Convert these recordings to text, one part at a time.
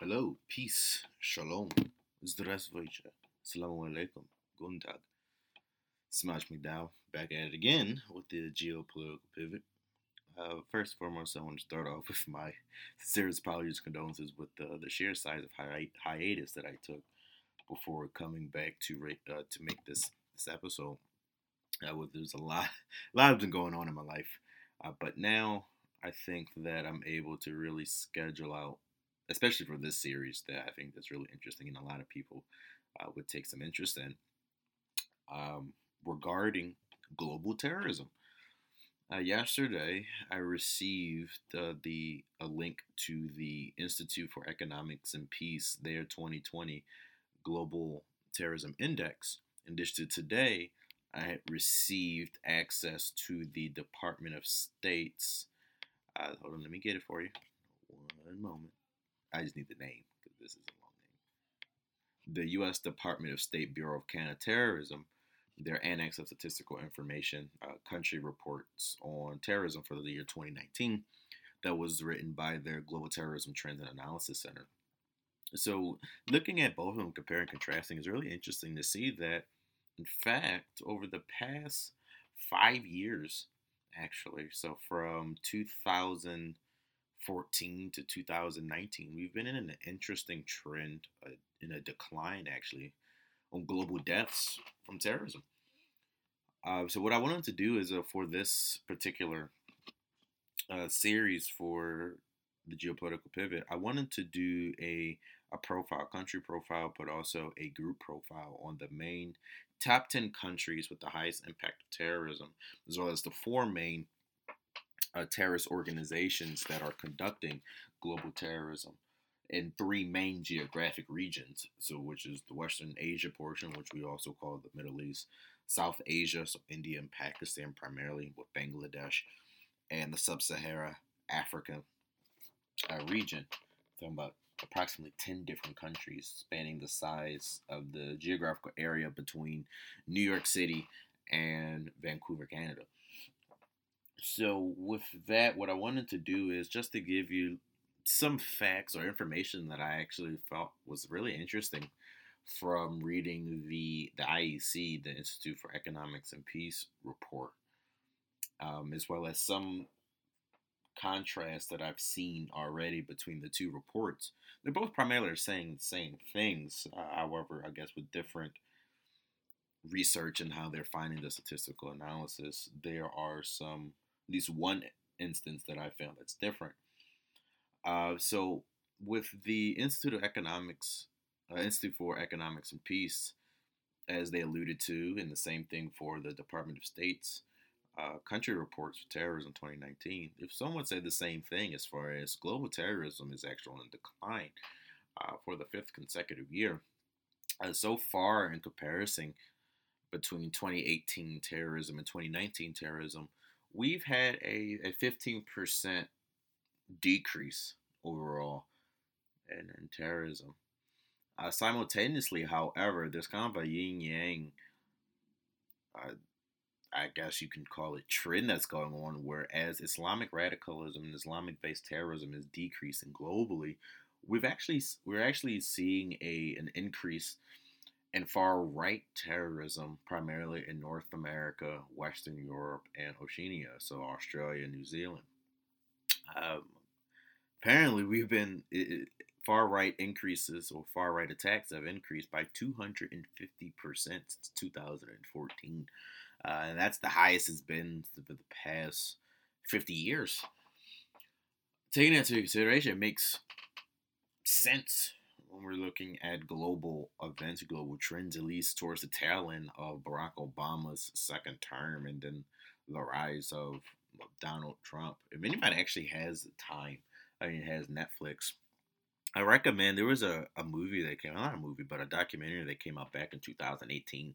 Hello, peace, shalom, zdravstvuyte, assalamu alaikum, guten tag. Smash McDowell back at it again with the geopolitical pivot. Uh, first and foremost, I want to start off with my sincerest apologies, condolences with the, the sheer size of hi- hiatus that I took before coming back to uh, to make this this episode. Uh, there's a lot, a lot has been going on in my life, uh, but now I think that I'm able to really schedule out especially for this series that I think that's really interesting and a lot of people uh, would take some interest in um, regarding global terrorism. Uh, yesterday, I received uh, the a link to the Institute for Economics and Peace, their 2020 Global Terrorism Index, and just today, I received access to the Department of State's. Uh, hold on, let me get it for you. One moment. I just need the name because this is a long name. The U.S. Department of State Bureau of Counterterrorism, their Annex of Statistical Information, uh, country reports on terrorism for the year 2019, that was written by their Global Terrorism Trends and Analysis Center. So, looking at both of them, comparing and contrasting, is really interesting to see that, in fact, over the past five years, actually, so from 2000 2014 to 2019, we've been in an interesting trend, uh, in a decline actually, on global deaths from terrorism. Uh, so what I wanted to do is uh, for this particular uh, series for the geopolitical pivot, I wanted to do a a profile, country profile, but also a group profile on the main top 10 countries with the highest impact of terrorism, as well as the four main uh, terrorist organizations that are conducting global terrorism in three main geographic regions. So, which is the Western Asia portion, which we also call the Middle East, South Asia, so India and Pakistan primarily, with Bangladesh, and the Sub-Sahara Africa uh, region. Talking about approximately 10 different countries spanning the size of the geographical area between New York City and Vancouver, Canada. So, with that, what I wanted to do is just to give you some facts or information that I actually felt was really interesting from reading the the IEC, the Institute for Economics and Peace report, um, as well as some contrast that I've seen already between the two reports. They're both primarily saying the same things, uh, however, I guess with different research and how they're finding the statistical analysis. There are some at least one instance that I found that's different. Uh, so with the Institute of Economics, uh, Institute for Economics and Peace, as they alluded to, and the same thing for the Department of State's uh, country reports for terrorism 2019, if someone said the same thing as far as global terrorism is actually on decline uh, for the fifth consecutive year, uh, so far in comparison between 2018 terrorism and 2019 terrorism, we've had a, a 15% decrease overall in, in terrorism. Uh, simultaneously, however, there's kind of a yin yang, uh, I guess you can call it trend that's going on, whereas Islamic radicalism and Islamic based terrorism is decreasing globally. We've actually we're actually seeing a an increase and far right terrorism, primarily in North America, Western Europe, and Oceania, so Australia, New Zealand. Um, apparently, we've been far right increases or far right attacks have increased by 250% since 2014. Uh, and that's the highest it's been for the past 50 years. Taking that into consideration, makes sense when we're looking at global events, global trends, at least towards the tail end of Barack Obama's second term and then the rise of Donald Trump. If anybody actually has time, I mean, has Netflix, I recommend there was a, a movie that came not a movie, but a documentary that came out back in 2018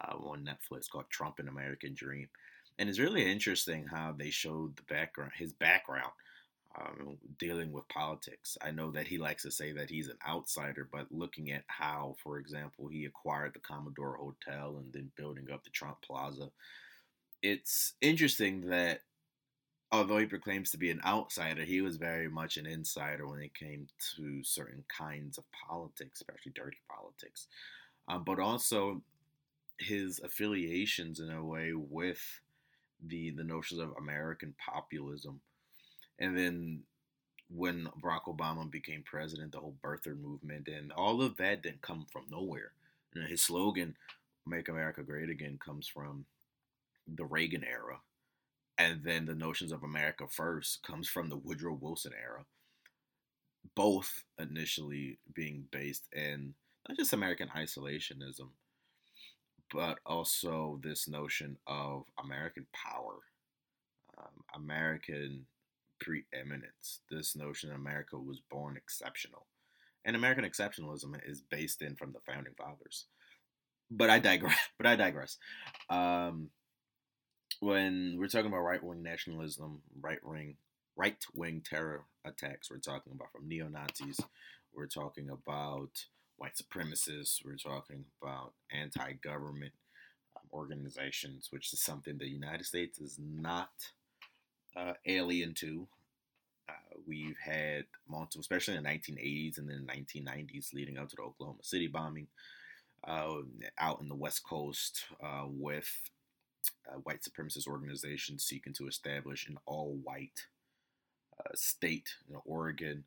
uh, on Netflix called Trump An American Dream. And it's really interesting how they showed the background, his background um, dealing with politics. I know that he likes to say that he's an outsider, but looking at how, for example, he acquired the Commodore Hotel and then building up the Trump Plaza, it's interesting that although he proclaims to be an outsider, he was very much an insider when it came to certain kinds of politics, especially dirty politics. Um, but also his affiliations in a way with the the notions of American populism, and then when Barack Obama became president, the whole birther movement and all of that didn't come from nowhere. You know, his slogan, "Make America Great Again," comes from the Reagan era, and then the notions of America First comes from the Woodrow Wilson era. Both initially being based in not just American isolationism, but also this notion of American power, um, American preeminence, this notion that America was born exceptional. And American exceptionalism is based in from the founding fathers. But I digress. But I digress. Um, when we're talking about right wing nationalism, right wing right wing terror attacks, we're talking about from neo Nazis. We're talking about white supremacists. We're talking about anti government um, organizations, which is something the United States is not uh, alien to. Uh, we've had multiple, especially in the 1980s and then 1990s, leading up to the Oklahoma City bombing, uh, out in the West Coast uh, with uh, white supremacist organizations seeking to establish an all-white uh, state. You know, Oregon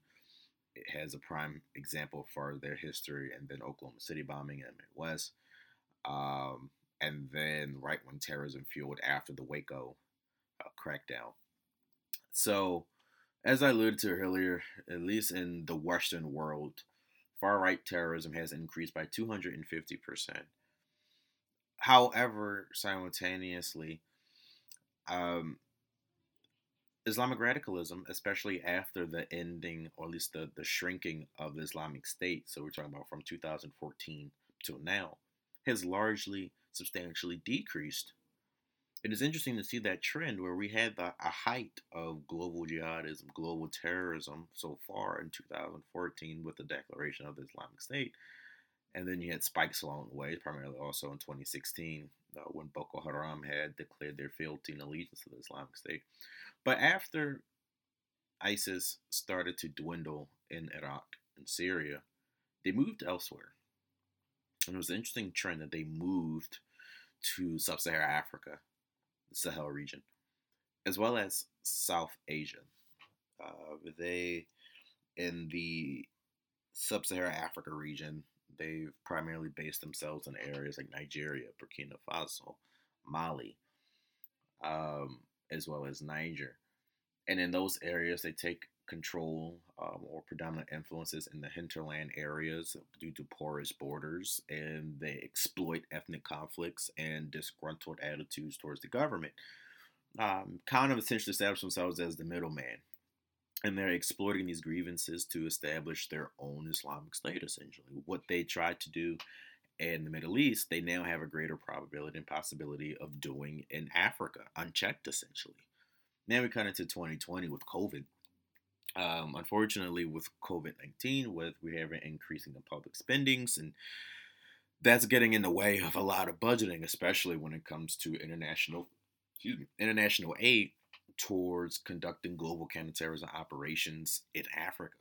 it has a prime example for their history, and then Oklahoma City bombing in the Midwest, um, and then right-wing terrorism fueled after the Waco uh, crackdown. So, as I alluded to earlier, at least in the Western world, far right terrorism has increased by 250%. However, simultaneously, um, Islamic radicalism, especially after the ending or at least the, the shrinking of the Islamic State, so we're talking about from 2014 till now, has largely substantially decreased. It is interesting to see that trend where we had the, a height of global jihadism, global terrorism so far in 2014 with the declaration of the Islamic State. And then you had spikes along the way, primarily also in 2016 uh, when Boko Haram had declared their fealty and allegiance to the Islamic State. But after ISIS started to dwindle in Iraq and Syria, they moved elsewhere. And it was an interesting trend that they moved to sub Saharan Africa, the Sahel region, as well as South Asia. Uh, they, in the sub Saharan Africa region, they've primarily based themselves in areas like Nigeria, Burkina Faso, Mali, um, as well as Niger. And in those areas, they take control um, or predominant influences in the hinterland areas due to porous borders, and they exploit ethnic conflicts and disgruntled attitudes towards the government. Um, kind of essentially establish themselves as the middleman and they're exploiting these grievances to establish their own Islamic state, essentially. What they tried to do in the Middle East, they now have a greater probability and possibility of doing in Africa, unchecked, essentially. Now we come into 2020 with COVID. Um, unfortunately, with COVID 19, with we have an increasing of public spendings, and that's getting in the way of a lot of budgeting, especially when it comes to international, excuse me, international aid towards conducting global counterterrorism operations in Africa.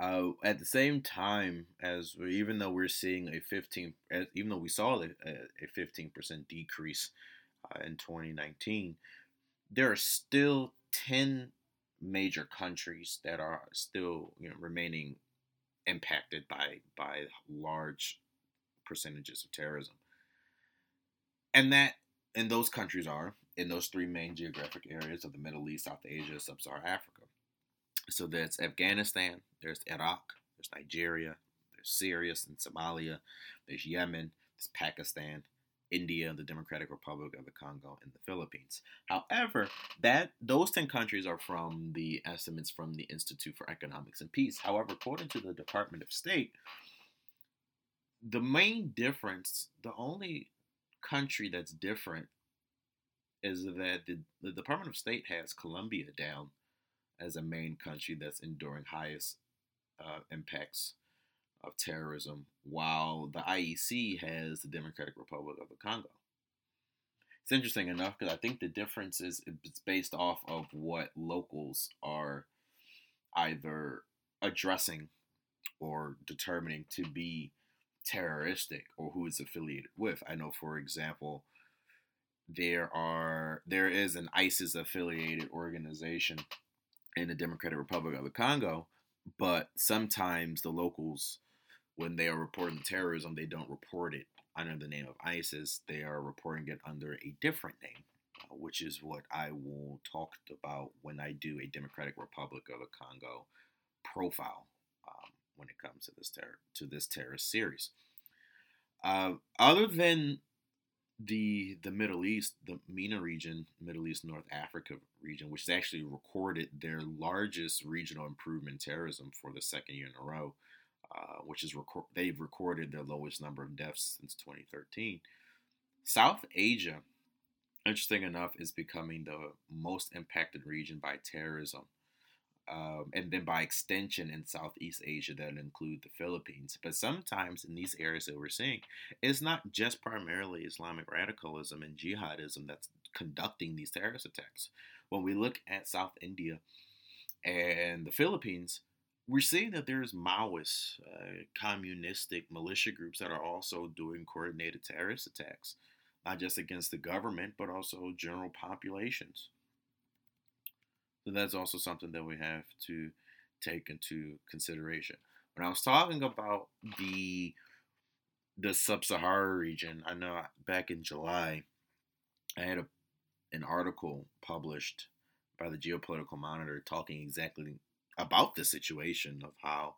Uh, at the same time, as even though we're seeing a 15, even though we saw a, a 15% decrease uh, in 2019, there are still 10 major countries that are still you know, remaining impacted by by large percentages of terrorism. And that and those countries are in those three main geographic areas of the Middle East, South Asia, Sub-Saharan Africa. So there's Afghanistan, there's Iraq, there's Nigeria, there's Syria and Somalia, there's Yemen, there's Pakistan, India, the Democratic Republic of the Congo, and the Philippines. However, that those 10 countries are from the estimates from the Institute for Economics and Peace. However, according to the Department of State, the main difference, the only country that's different is that the, the Department of State has Colombia down as a main country that's enduring highest uh, impacts of terrorism, while the IEC has the Democratic Republic of the Congo. it's interesting enough because I think the difference is it's based off of what locals are either addressing or determining to be terroristic or who it's affiliated with. I know, for example, there are there is an ISIS affiliated organization in the Democratic Republic of the Congo, but sometimes the locals, when they are reporting terrorism, they don't report it under the name of ISIS. They are reporting it under a different name, uh, which is what I will talk about when I do a Democratic Republic of the Congo profile um, when it comes to this terror to this terrorist series. Uh, other than the the Middle East, the MENA region, Middle East North Africa region, which has actually recorded their largest regional improvement terrorism for the second year in a row, uh, which is record they've recorded their lowest number of deaths since 2013. South Asia, interesting enough, is becoming the most impacted region by terrorism um, and then by extension in Southeast Asia that include the Philippines. But sometimes in these areas that we're seeing, it's not just primarily Islamic radicalism and jihadism that's conducting these terrorist attacks. When we look at South India and the Philippines, we're seeing that there's Maoist, uh, communistic militia groups that are also doing coordinated terrorist attacks, not just against the government, but also general populations. So that's also something that we have to take into consideration. When I was talking about the the sub-Saharan region, I know back in July, I had a, an article published by the Geopolitical Monitor talking exactly about the situation of how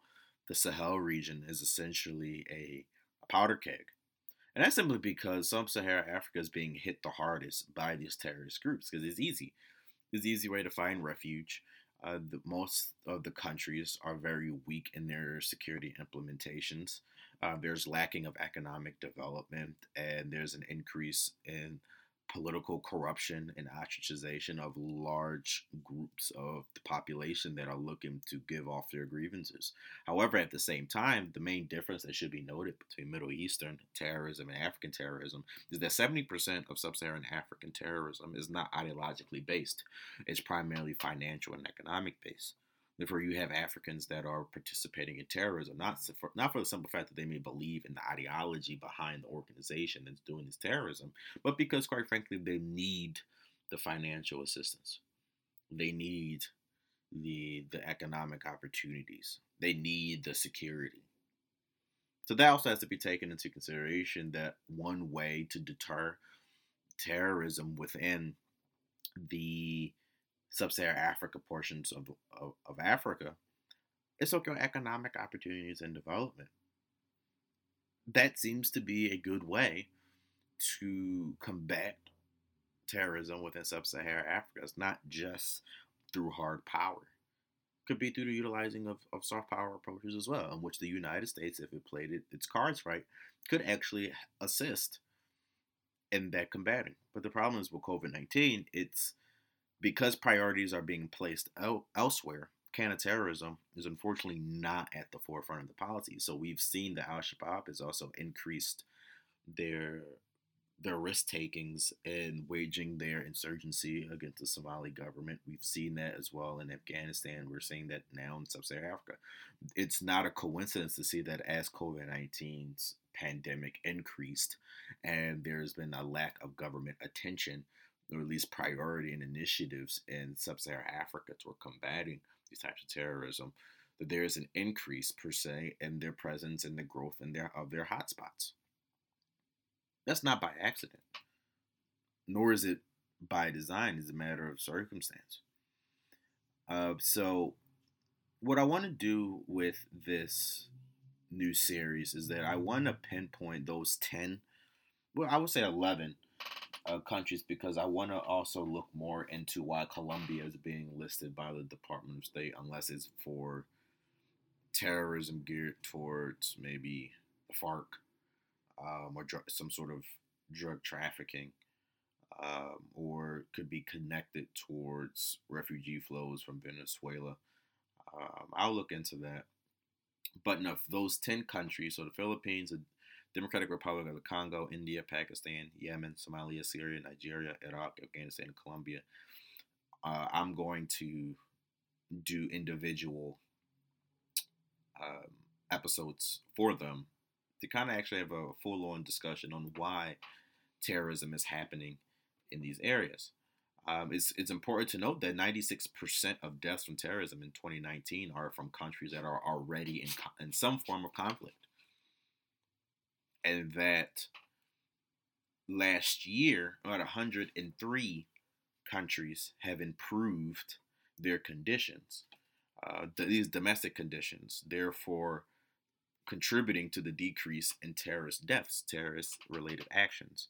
the Sahel region is essentially a, powder keg. And that's simply because sub-Saharan Africa is being hit the hardest by these terrorist groups because it's easy It's the easy way to find refuge. Uh, the, most of the countries are very weak in their security implementations. Uh, there's lacking of economic development, and there's an increase in political corruption and ostracization of large groups of the population that are looking to give off their grievances. However, at the same time, the main difference that should be noted between Middle Eastern terrorism and African terrorism is that 70% of sub Saharan African terrorism is not ideologically based, it's primarily financial and economic based. Therefore, you have Africans that are participating in terrorism, not for, not for the simple fact that they may believe in the ideology behind the organization that's doing this terrorism, but because, quite frankly, they need the financial assistance. They need the the economic opportunities. They need the security. So that also has to be taken into consideration that one way to deter terrorism within the sub-Saharan Africa portions of, of, of Africa, it's socioeconomic opportunities and development. That seems to be a good way to combat terrorism within sub-Saharan Africa. It's not just through hard power. Could be through the utilizing of, of soft power approaches as well, in which the United States, if it played it, its cards right, could actually assist in that combating. But the problem is with COVID 19, it's because priorities are being placed el- elsewhere, counterterrorism is unfortunately not at the forefront of the policy. So we've seen that Al Shabaab has also increased their their risk takings in waging their insurgency against the Somali government. We've seen that as well in Afghanistan. We're seeing that now in Sub-Saharan Africa. It's not a coincidence to see that as COVID-19's pandemic increased and there's been a lack of government attention or at least priority and initiatives in sub-Saharan Africa toward combating these types of terrorism, that there is an increase per se in their presence and the growth in their of their hotspots. That's not by accident, nor is it by design. It's a matter of circumstance. Uh, so, what I want to do with this new series is that I want to pinpoint those ten, well, I would say eleven uh, countries because I want to also look more into why Colombia is being listed by the Department of State, unless it's for terrorism geared towards maybe the FARC um, or dr- some sort of drug trafficking, um, or could be connected towards refugee flows from Venezuela. Um, I'll look into that. But enough, those 10 countries, so the Philippines, Democratic Republic of the Congo, India, Pakistan, Yemen, Somalia, Syria, Nigeria, Iraq, Afghanistan, and Colombia. Uh, I'm going to do individual um, episodes for them to kind of actually have a full on discussion on why terrorism is happening in these areas. Um, it's, it's important to note that 96% of deaths from terrorism in 2019 are from countries that are already in, in some form of conflict. And that last year, about 103 countries have improved their conditions, uh, these domestic conditions, therefore contributing to the decrease in terrorist deaths, terrorist related actions.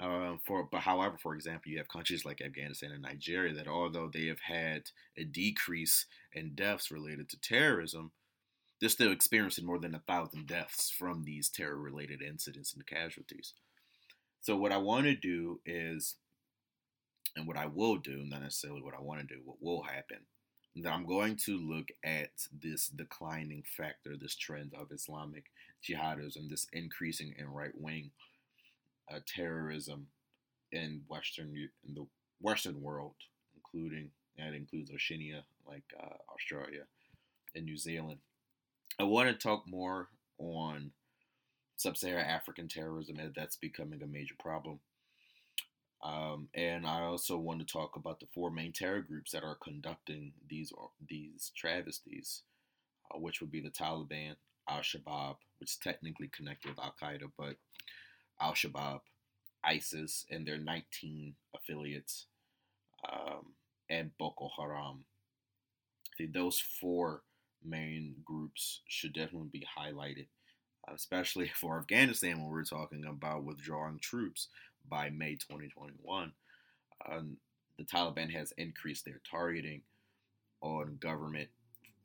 Uh, for but however, for example, you have countries like Afghanistan and Nigeria that although they have had a decrease in deaths related to terrorism, they're still experiencing more than a thousand deaths from these terror-related incidents and casualties. So what I want to do is, and what I will do, not necessarily what I want to do, what will happen, that I'm going to look at this declining factor, this trend of Islamic jihadism, this increasing in right wing uh, terrorism in Western in the Western world, including that includes Oceania, like uh, Australia and New Zealand. I want to talk more on sub-Saharan African terrorism as that's becoming a major problem. Um, and I also want to talk about the four main terror groups that are conducting these these travesties, uh, which would be the Taliban, Al Shabaab, which is technically connected with Al Qaeda, but Al Shabaab, ISIS, and their 19 affiliates, um, and Boko Haram. Think those four main groups should definitely be highlighted, especially for Afghanistan when we're talking about withdrawing troops by May 2021. Um, the Taliban has increased their targeting on government,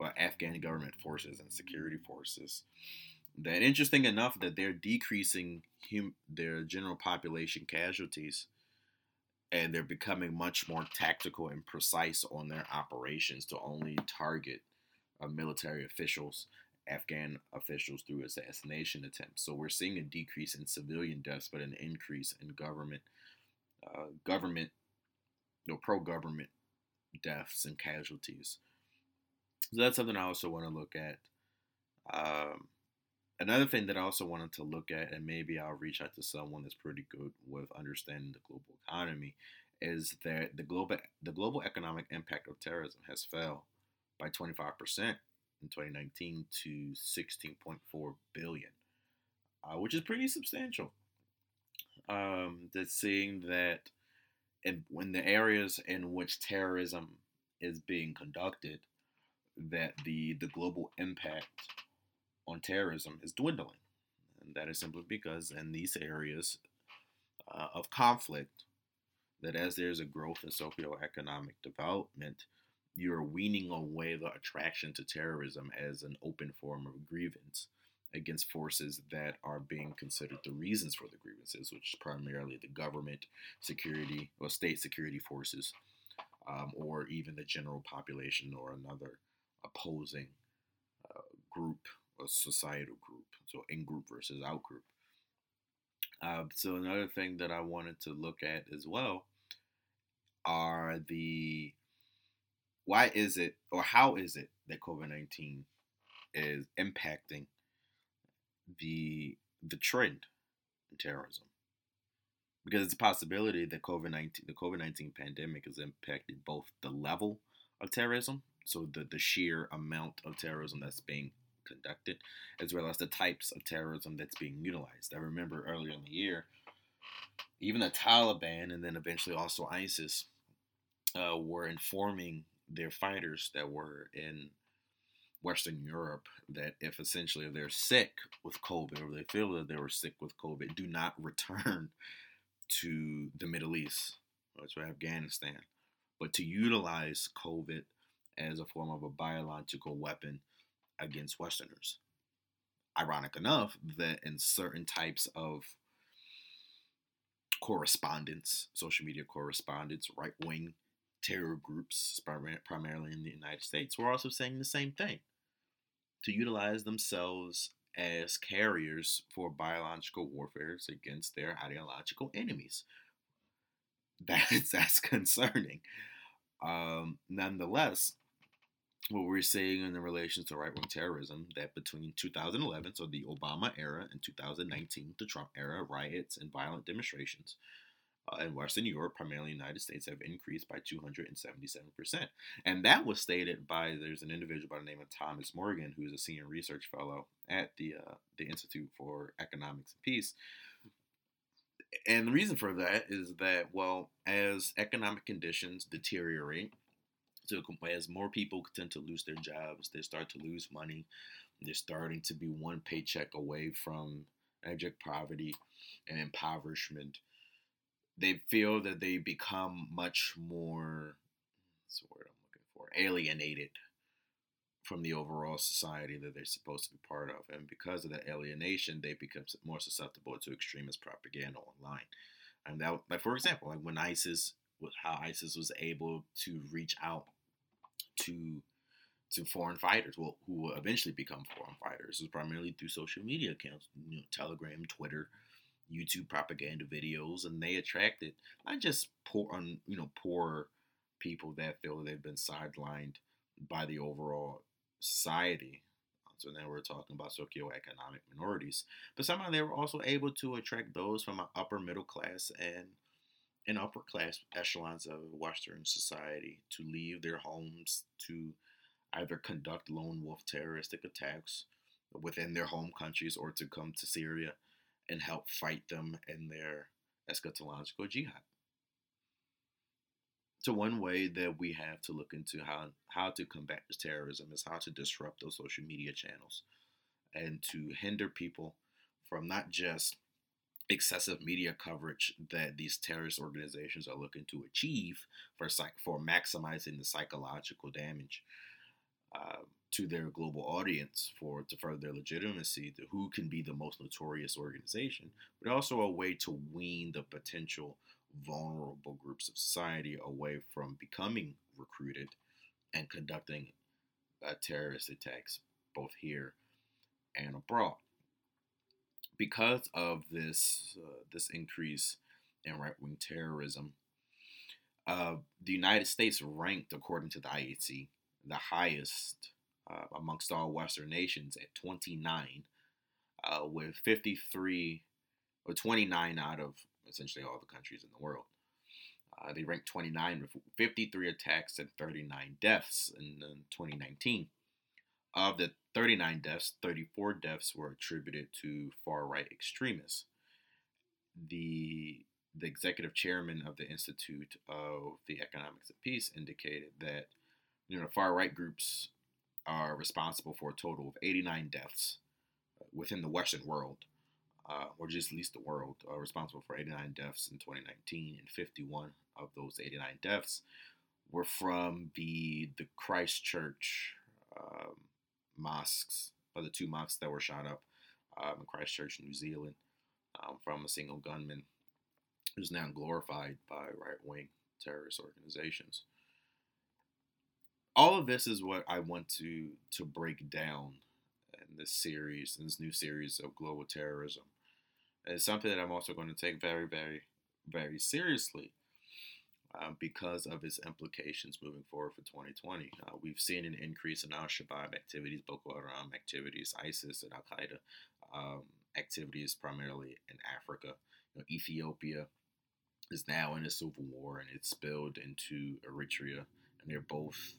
uh, Afghan government forces and security forces that interesting enough that they're decreasing hum- their general population casualties and they're becoming much more tactical and precise on their operations to only target uh, military officials afghan officials through assassination attempts. So we're seeing a decrease in civilian deaths but an increase in government uh, government you know, pro-government deaths and casualties. So that's something i also want to look at. Um, another thing that I also wanted to look at, and maybe I'll reach out to someone that's pretty good with understanding the global economy, is that the global the global economic impact of terrorism has fell by 25% in 2019 to 16.4 billion, uh, which is pretty substantial. Um, that's saying that in, in the areas in which terrorism is being conducted, that the the global impact on terrorism is dwindling. And that is simply because in these areas uh, of conflict, that as there's a growth in socioeconomic development, you're weaning away the attraction to terrorism as an open form of grievance against forces that are being considered the reasons for the grievances, which is primarily the government, security, or state security forces, um, or even the general population or another opposing uh, group a societal group, so in group versus out group. Uh, so another thing that I wanted to look at as well are the why is it or how is it that COVID nineteen is impacting the the trend in terrorism? Because it's a possibility that COVID nineteen the COVID nineteen pandemic has impacted both the level of terrorism, so the, the sheer amount of terrorism that's being conducted, as well as the types of terrorism that's being utilized. I remember earlier in the year, even the Taliban and then eventually also ISIS uh, were informing their fighters that were in Western Europe that if essentially they're sick with COVID or they feel that they were sick with COVID, do not return to the Middle East or to Afghanistan, but to utilize COVID as a form of a biological weapon against Westerners. Ironic enough that in certain types of correspondence, social media correspondence, right wing terror groups, primarily in the United States, we're also saying the same thing to utilize themselves as carriers for biological warfare against their ideological enemies. That's that's concerning. Um, nonetheless, what we're seeing in the relation to right wing terrorism that between 2011, so the Obama era, and 2019, the Trump era, riots and violent demonstrations uh, in Western Europe, primarily United States, have increased by 277%. And that was stated by there's an individual by the name of Thomas Morgan, who is a senior research fellow at the uh, the Institute for Economics and Peace. And the reason for that is that, well, as economic conditions deteriorate, so as more people tend to lose their jobs, they start to lose money. They're starting to be one paycheck away from abject poverty and impoverishment they feel that they become much more what's the word I'm looking for? Alienated from the overall society that they're supposed to be part of. And because of that alienation they become more susceptible to extremist propaganda online. And that like for example like when ISIS how ISIS was able to reach out to to foreign fighters, well, who will eventually become foreign fighters, is primarily through social media accounts, you know, Telegram, Twitter, YouTube propaganda videos, and they attracted not just poor, un, you know, poor people that feel they've been sidelined by the overall society. So now we're talking about socioeconomic minorities, but somehow they were also able to attract those from an upper middle class and and upper class echelons of Western society to leave their homes to either conduct lone wolf terroristic attacks within their home countries or to come to Syria and help fight them in their eschatological jihad. So one way that we have to look into how how to combat this terrorism is how to disrupt those social media channels and to hinder people from not just excessive media coverage that these terrorist organizations are looking to achieve for psych- for maximizing the psychological damage uh, to their global audience for to further their legitimacy to who can be the most notorious organization, but also a way to wean the potential vulnerable groups of society away from becoming recruited and conducting uh, terrorist attacks both here and abroad. Because of this uh, this increase in right wing terrorism, uh, the United States ranked, according to the IAC, the highest uh, amongst all Western nations at 29, uh, with 53 or 29 out of essentially all the countries in the world. Uh, they ranked 29 with 53 attacks and 39 deaths in, in 2019. Of the 39 deaths, 34 deaths were attributed to far right extremists. The the executive chairman of the Institute of the Economics of Peace indicated that you know far right groups are responsible for a total of 89 deaths uh, within the Western world, uh, or just at least the world, are responsible for 89 deaths in 2019, and 51 of those 89 deaths were from the the Christchurch um, mosques, or the two mosques that were shot up um, in Christchurch, New Zealand, um, from a single gunman who's now glorified by right wing terrorist organizations all of this is what I want to to break down in this series, in this new series of global terrorism. It's something that I'm also going to take very, very, very seriously uh, because of its implications moving forward for 2020. Uh, we've seen an increase in Al Shabaab activities, Boko Haram activities, ISIS and Al Qaeda um, activities, primarily in Africa. You know, Ethiopia is now in a civil war and it's spilled into Eritrea, and they're both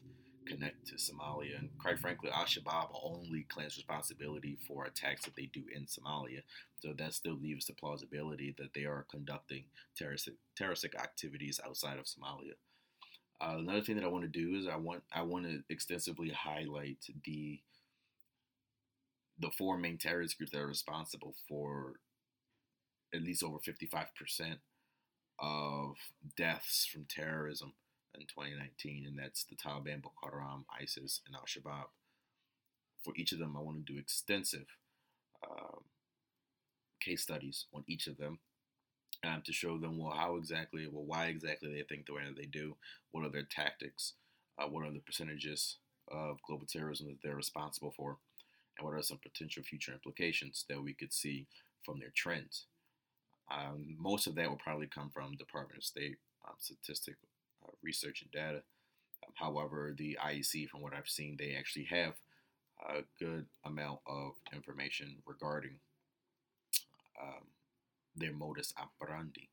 connect to Somalia. And quite frankly, Al Shabaab only claims responsibility for attacks that they do in Somalia. So that still leaves the plausibility that they are conducting terroristic, terroristic activities outside of Somalia. Uh, another thing that I want to do is I want I want to extensively highlight the the four main terrorist groups that are responsible for at least over 55% of deaths from terrorism in 2019, and that's the Taliban, Boko Haram, ISIS, and Al Shabaab. For each of them, I want to do extensive um, case studies on each of them um, to show them, well, how exactly, well, why exactly they think the way that they do, what are their tactics, uh, what are the percentages of global terrorism that they're responsible for, and what are some potential future implications that we could see from their trends. Um, most of that will probably come from Department of State um, statistic uh, research and data. Um, however, the IEC, from what I've seen, they actually have a good amount of information regarding um, their modus operandi.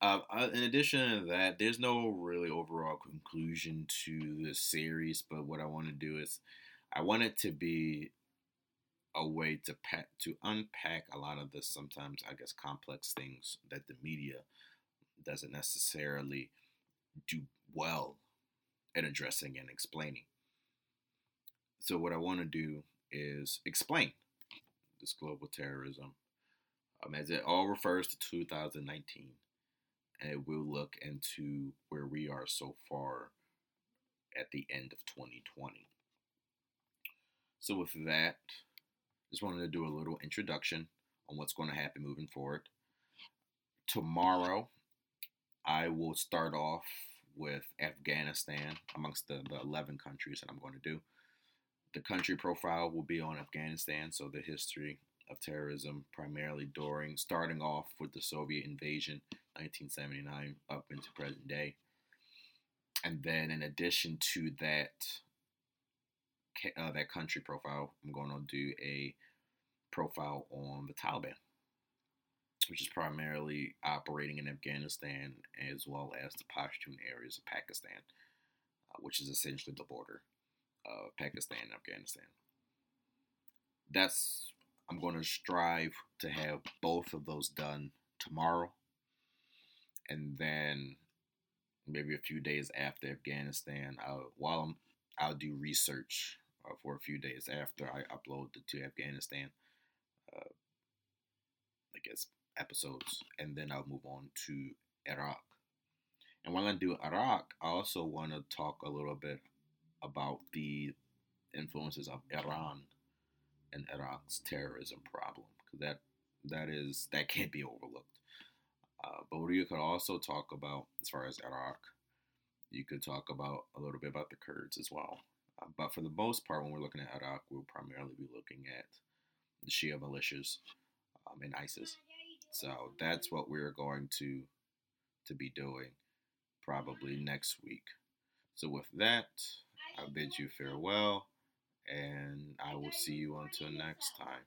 Uh, uh, in addition to that, there's no really overall conclusion to the series, but what I want to do is I want it to be a way to pack, to unpack a lot of the sometimes I guess complex things that the media doesn't necessarily do well at addressing and explaining. So what I want to do is explain this global terrorism um, as it all refers to 2019 and we'll look into where we are so far at the end of 2020. So, with that, just wanted to do a little introduction on what's going to happen moving forward. Tomorrow, I will start off with Afghanistan amongst the, the 11 countries that I'm going to do. The country profile will be on Afghanistan, so the history of terrorism, primarily during starting off with the Soviet invasion, 1979, up into present day. And then, in addition to that, uh, that country profile, I'm going to do a profile on the Taliban, which is primarily operating in Afghanistan as well as the Pashtun areas of Pakistan, uh, which is essentially the border of Pakistan and Afghanistan. That's I'm going to strive to have both of those done tomorrow. And then maybe a few days after Afghanistan, I'll, while I'm, I'll do research uh, for a few days after I upload the to Afghanistan, uh, I guess, episodes. And then I'll move on to Iraq. And while I do Iraq, I also want to talk a little bit about the influences of Iran and Iraq's terrorism problem because that that is that can't be overlooked. Uh, but you could also talk about as far as Iraq, you could talk about a little bit about the Kurds as well. Uh, but for the most part, when we're looking at Iraq, we'll primarily be looking at the Shia militias um, and ISIS. So that's what we're going to to be doing probably next week. So with that, I bid you farewell and I will see you until next time.